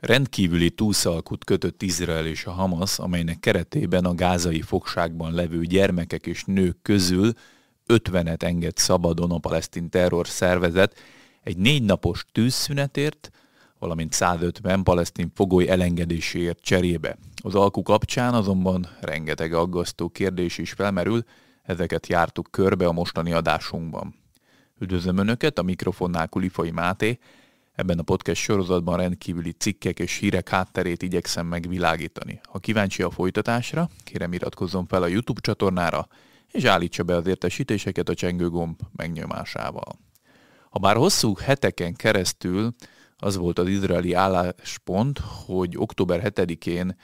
Rendkívüli túszalkut kötött Izrael és a Hamas, amelynek keretében a gázai fogságban levő gyermekek és nők közül 50-et enged szabadon a palesztin terror szervezet egy négy napos tűzszünetért, valamint 150 palesztin fogoly elengedéséért cserébe. Az alku kapcsán azonban rengeteg aggasztó kérdés is felmerül, ezeket jártuk körbe a mostani adásunkban. Üdvözlöm Önöket, a mikrofonnál Kulifai Máté, Ebben a podcast sorozatban rendkívüli cikkek és hírek hátterét igyekszem megvilágítani. Ha kíváncsi a folytatásra, kérem iratkozzon fel a YouTube csatornára, és állítsa be az értesítéseket a csengőgomb megnyomásával. Ha bár hosszú heteken keresztül az volt az izraeli álláspont, hogy október 7-én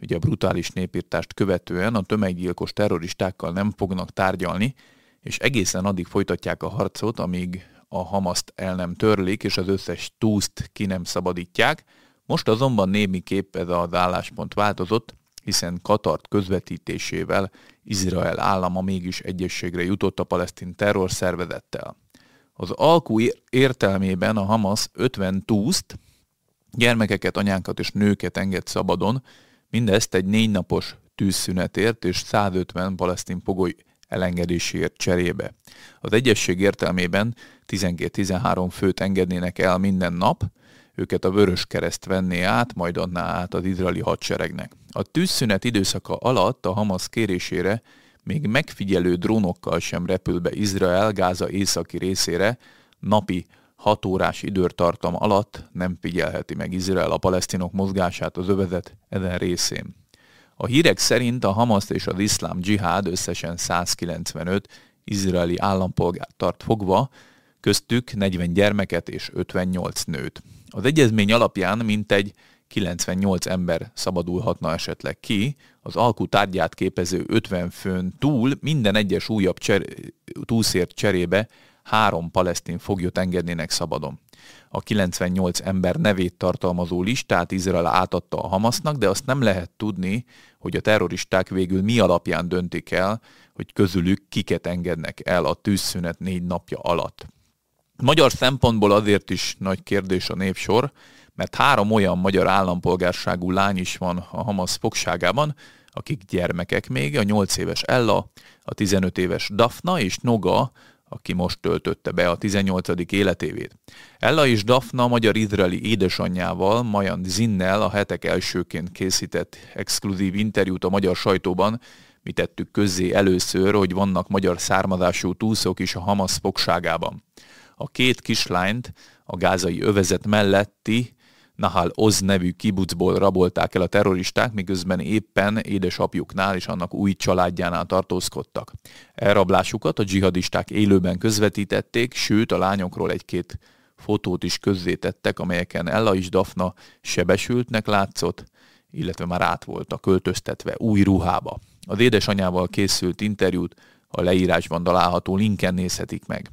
ugye a brutális népírtást követően a tömeggyilkos terroristákkal nem fognak tárgyalni, és egészen addig folytatják a harcot, amíg a Hamaszt el nem törlik, és az összes túszt ki nem szabadítják. Most azonban némiképp ez az álláspont változott, hiszen Katart közvetítésével Izrael állama mégis egyességre jutott a palesztin terrorszervezettel. Az alkú értelmében a Hamas 50 túszt, gyermekeket, anyákat és nőket enged szabadon, mindezt egy négy napos tűzszünetért és 150 palesztin pogoly elengedéséért cserébe. Az egyesség értelmében 12-13 főt engednének el minden nap, őket a Vörös Kereszt venné át, majd adná át az izraeli hadseregnek. A tűzszünet időszaka alatt a Hamas kérésére még megfigyelő drónokkal sem repül be Izrael Gáza északi részére, napi 6 órás időtartam alatt nem figyelheti meg Izrael a palesztinok mozgását az övezet ezen részén. A hírek szerint a Hamas és az iszlám dzsihád összesen 195 izraeli állampolgárt tart fogva, köztük 40 gyermeket és 58 nőt. Az egyezmény alapján mintegy 98 ember szabadulhatna esetleg ki, az alkú tárgyát képező 50 főn túl minden egyes újabb cser- túlszért cserébe három palesztin foglyot engednének szabadon. A 98 ember nevét tartalmazó listát Izrael átadta a Hamasnak, de azt nem lehet tudni, hogy a terroristák végül mi alapján döntik el, hogy közülük kiket engednek el a tűzszünet négy napja alatt. Magyar szempontból azért is nagy kérdés a népsor, mert három olyan magyar állampolgárságú lány is van a Hamas fogságában, akik gyermekek még, a 8 éves Ella, a 15 éves Dafna és Noga, aki most töltötte be a 18. életévét. Ella és Dafna magyar-izraeli édesanyjával, Majan Zinnel a hetek elsőként készített exkluzív interjút a magyar sajtóban, mi tettük közzé először, hogy vannak magyar származású túszok is a Hamas fogságában. A két kislányt a gázai övezet melletti Nahal Oz nevű kibucból rabolták el a terroristák, miközben éppen édesapjuknál és annak új családjánál tartózkodtak. Elrablásukat a dzsihadisták élőben közvetítették, sőt a lányokról egy-két fotót is közzétettek, amelyeken Ella és Dafna sebesültnek látszott, illetve már át voltak költöztetve új ruhába. Az édesanyával készült interjút a leírásban található linken nézhetik meg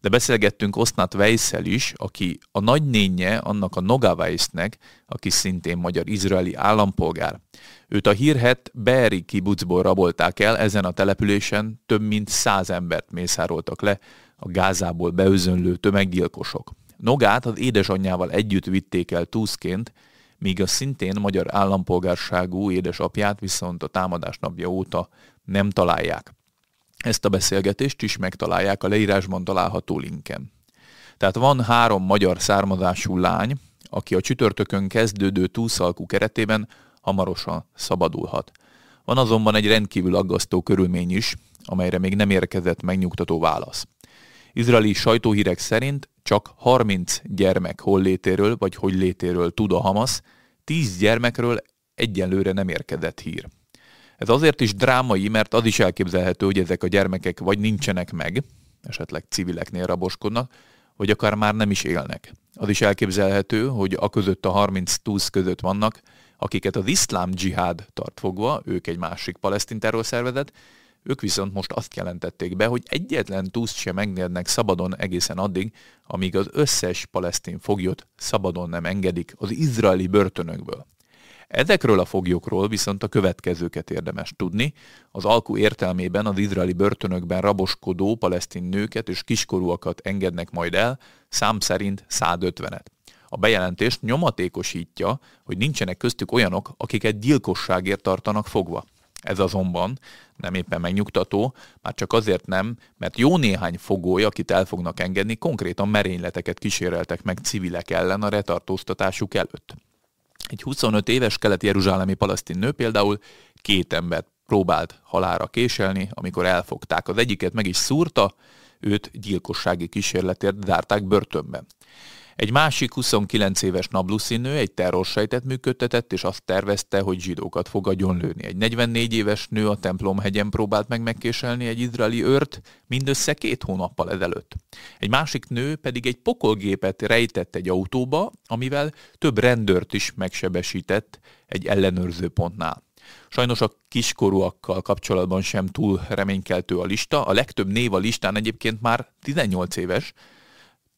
de beszélgettünk Osnat Weissel is, aki a nagynénye annak a Noga Weissnek, aki szintén magyar-izraeli állampolgár. Őt a hírhet Beeri kibucból rabolták el, ezen a településen több mint száz embert mészároltak le a Gázából beözönlő tömeggyilkosok. Nogát az édesanyjával együtt vitték el túszként, míg a szintén magyar állampolgárságú édesapját viszont a támadás napja óta nem találják. Ezt a beszélgetést is megtalálják a leírásban található linken. Tehát van három magyar származású lány, aki a csütörtökön kezdődő túlszalkú keretében hamarosan szabadulhat. Van azonban egy rendkívül aggasztó körülmény is, amelyre még nem érkezett megnyugtató válasz. Izraeli sajtóhírek szerint csak 30 gyermek hollétéről vagy hogy létéről tud a Hamas, 10 gyermekről egyenlőre nem érkezett hír. Ez azért is drámai, mert az is elképzelhető, hogy ezek a gyermekek vagy nincsenek meg, esetleg civileknél raboskodnak, vagy akár már nem is élnek. Az is elképzelhető, hogy a között a 30 túsz között vannak, akiket az iszlám dzsihád tart fogva, ők egy másik palesztin terrorszervezet, ők viszont most azt jelentették be, hogy egyetlen túszt sem engednek szabadon egészen addig, amíg az összes palesztin foglyot szabadon nem engedik az izraeli börtönökből. Ezekről a foglyokról viszont a következőket érdemes tudni. Az alkú értelmében az izraeli börtönökben raboskodó palesztin nőket és kiskorúakat engednek majd el, szám szerint 150-et. A bejelentést nyomatékosítja, hogy nincsenek köztük olyanok, akiket gyilkosságért tartanak fogva. Ez azonban nem éppen megnyugtató, már csak azért nem, mert jó néhány fogoly, akit el fognak engedni, konkrétan merényleteket kíséreltek meg civilek ellen a retartóztatásuk előtt. Egy 25 éves kelet-jeruzsálemi palasztin nő például két embert próbált halára késelni, amikor elfogták. Az egyiket meg is szúrta, őt gyilkossági kísérletért zárták börtönben. Egy másik 29 éves nabluszinő egy terrorsejtet működtetett, és azt tervezte, hogy zsidókat fog agyonlőni. Egy 44 éves nő a templomhegyen próbált meg megkéselni egy izraeli őrt mindössze két hónappal ezelőtt. Egy másik nő pedig egy pokolgépet rejtett egy autóba, amivel több rendőrt is megsebesített egy ellenőrző pontnál. Sajnos a kiskorúakkal kapcsolatban sem túl reménykeltő a lista. A legtöbb név a listán egyébként már 18 éves,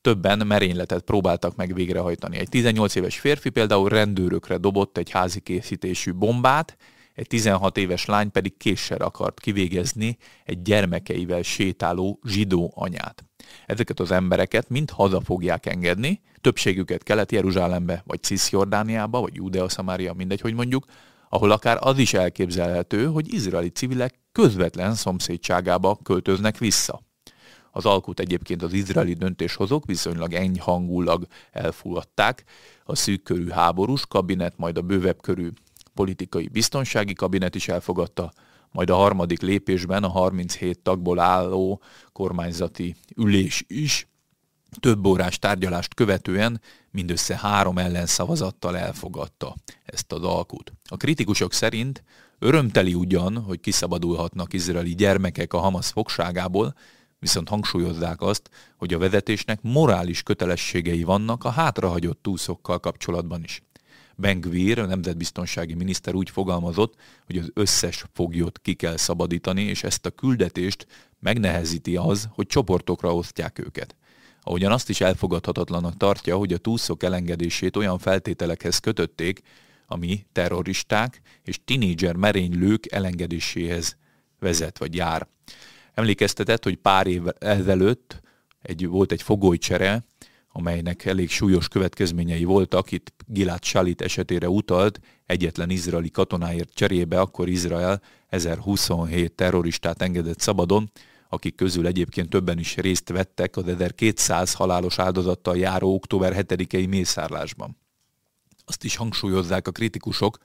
többen merényletet próbáltak meg végrehajtani. Egy 18 éves férfi például rendőrökre dobott egy házi készítésű bombát, egy 16 éves lány pedig késsel akart kivégezni egy gyermekeivel sétáló zsidó anyát. Ezeket az embereket mind haza fogják engedni, többségüket Kelet-Jeruzsálembe, vagy Cisjordániába, vagy Judea Szamária, mindegy, hogy mondjuk, ahol akár az is elképzelhető, hogy izraeli civilek közvetlen szomszédságába költöznek vissza. Az alkut egyébként az izraeli döntéshozók viszonylag enyhangulag elfogadták. A szűkkörű háborús kabinet, majd a bővebb körű politikai biztonsági kabinet is elfogadta, majd a harmadik lépésben a 37 tagból álló kormányzati ülés is több órás tárgyalást követően mindössze három ellenszavazattal elfogadta ezt az alkut. A kritikusok szerint örömteli ugyan, hogy kiszabadulhatnak izraeli gyermekek a Hamas fogságából, viszont hangsúlyozzák azt, hogy a vezetésnek morális kötelességei vannak a hátrahagyott túszokkal kapcsolatban is. Ben Gvir, a nemzetbiztonsági miniszter úgy fogalmazott, hogy az összes foglyot ki kell szabadítani, és ezt a küldetést megnehezíti az, hogy csoportokra osztják őket. Ahogyan azt is elfogadhatatlanak tartja, hogy a túszok elengedését olyan feltételekhez kötötték, ami terroristák és tinédzser merénylők elengedéséhez vezet vagy jár. Emlékeztetett, hogy pár év ezelőtt egy, volt egy fogolycsere, amelynek elég súlyos következményei voltak. Itt Gilad Shalit esetére utalt, egyetlen izraeli katonáért cserébe, akkor Izrael 1027 terroristát engedett szabadon, akik közül egyébként többen is részt vettek az 1200 halálos áldozattal járó október 7-i mészárlásban. Azt is hangsúlyozzák a kritikusok,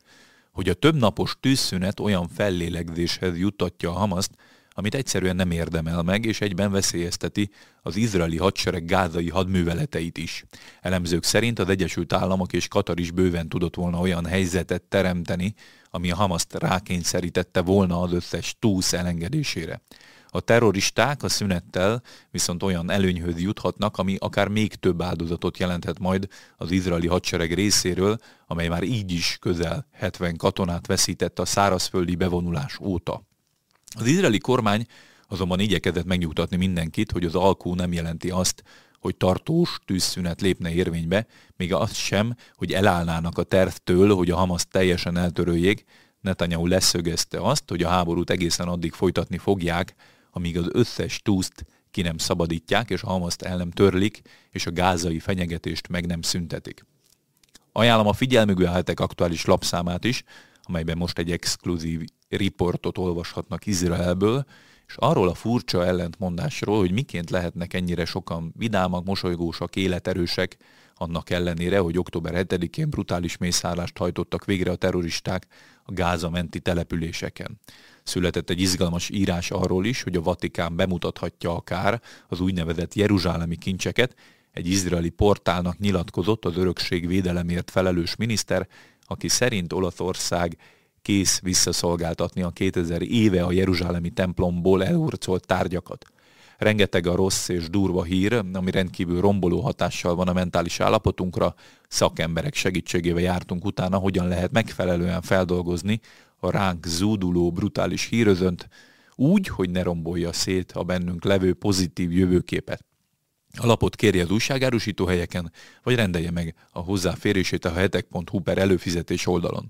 hogy a többnapos tűzszünet olyan fellélegzéshez juttatja a Hamaszt, amit egyszerűen nem érdemel meg, és egyben veszélyezteti az izraeli hadsereg gázai hadműveleteit is. Elemzők szerint az Egyesült Államok és Katar is bőven tudott volna olyan helyzetet teremteni, ami a Hamaszt rákényszerítette volna az összes túsz elengedésére. A terroristák a szünettel viszont olyan előnyhöz juthatnak, ami akár még több áldozatot jelenthet majd az izraeli hadsereg részéről, amely már így is közel 70 katonát veszített a szárazföldi bevonulás óta. Az izraeli kormány azonban igyekezett megnyugtatni mindenkit, hogy az alkú nem jelenti azt, hogy tartós tűzszünet lépne érvénybe, még az sem, hogy elállnának a tervtől, hogy a Hamas teljesen eltöröljék, Netanyahu leszögezte azt, hogy a háborút egészen addig folytatni fogják, amíg az összes túszt ki nem szabadítják, és a Hamaszt el nem törlik, és a gázai fenyegetést meg nem szüntetik. Ajánlom a figyelmükbe hetek aktuális lapszámát is, amelyben most egy exkluzív riportot olvashatnak Izraelből, és arról a furcsa ellentmondásról, hogy miként lehetnek ennyire sokan vidámak, mosolygósak, életerősek, annak ellenére, hogy október 7-én brutális mészállást hajtottak végre a terroristák a Gáza menti településeken. Született egy izgalmas írás arról is, hogy a Vatikán bemutathatja akár az úgynevezett jeruzsálemi kincseket, egy izraeli portálnak nyilatkozott az örökség védelemért felelős miniszter, aki szerint Olaszország kész visszaszolgáltatni a 2000 éve a Jeruzsálemi templomból elhurcolt tárgyakat. Rengeteg a rossz és durva hír, ami rendkívül romboló hatással van a mentális állapotunkra. Szakemberek segítségével jártunk utána, hogyan lehet megfelelően feldolgozni a ránk zúduló brutális hírözönt, úgy, hogy ne rombolja szét a bennünk levő pozitív jövőképet. A lapot kérje az újságárusító helyeken, vagy rendelje meg a hozzáférését a hetek.hu per előfizetés oldalon.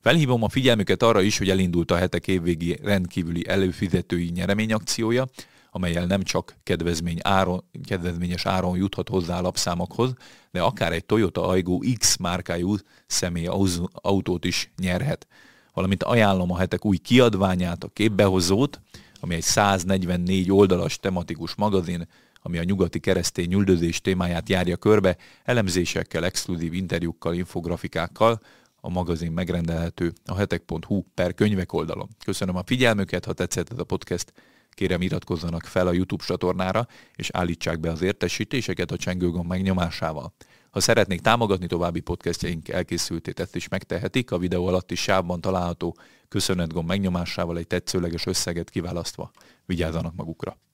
Felhívom a figyelmüket arra is, hogy elindult a hetek évvégi rendkívüli előfizetői nyereményakciója, amelyel nem csak kedvezmény áron, kedvezményes áron juthat hozzá a lapszámokhoz, de akár egy Toyota Aygo X márkájú személy autót is nyerhet. Valamint ajánlom a hetek új kiadványát, a képbehozót, ami egy 144 oldalas tematikus magazin, ami a nyugati keresztény üldözés témáját járja körbe, elemzésekkel, exkluzív interjúkkal, infografikákkal, a magazin megrendelhető a hetek.hu per könyvek oldalon. Köszönöm a figyelmüket, ha tetszett ez a podcast, kérem iratkozzanak fel a YouTube csatornára, és állítsák be az értesítéseket a csengőgomb megnyomásával. Ha szeretnék támogatni további podcastjaink elkészültét, ezt is megtehetik, a videó alatti sávban található köszönetgomb megnyomásával egy tetszőleges összeget kiválasztva. Vigyázzanak magukra!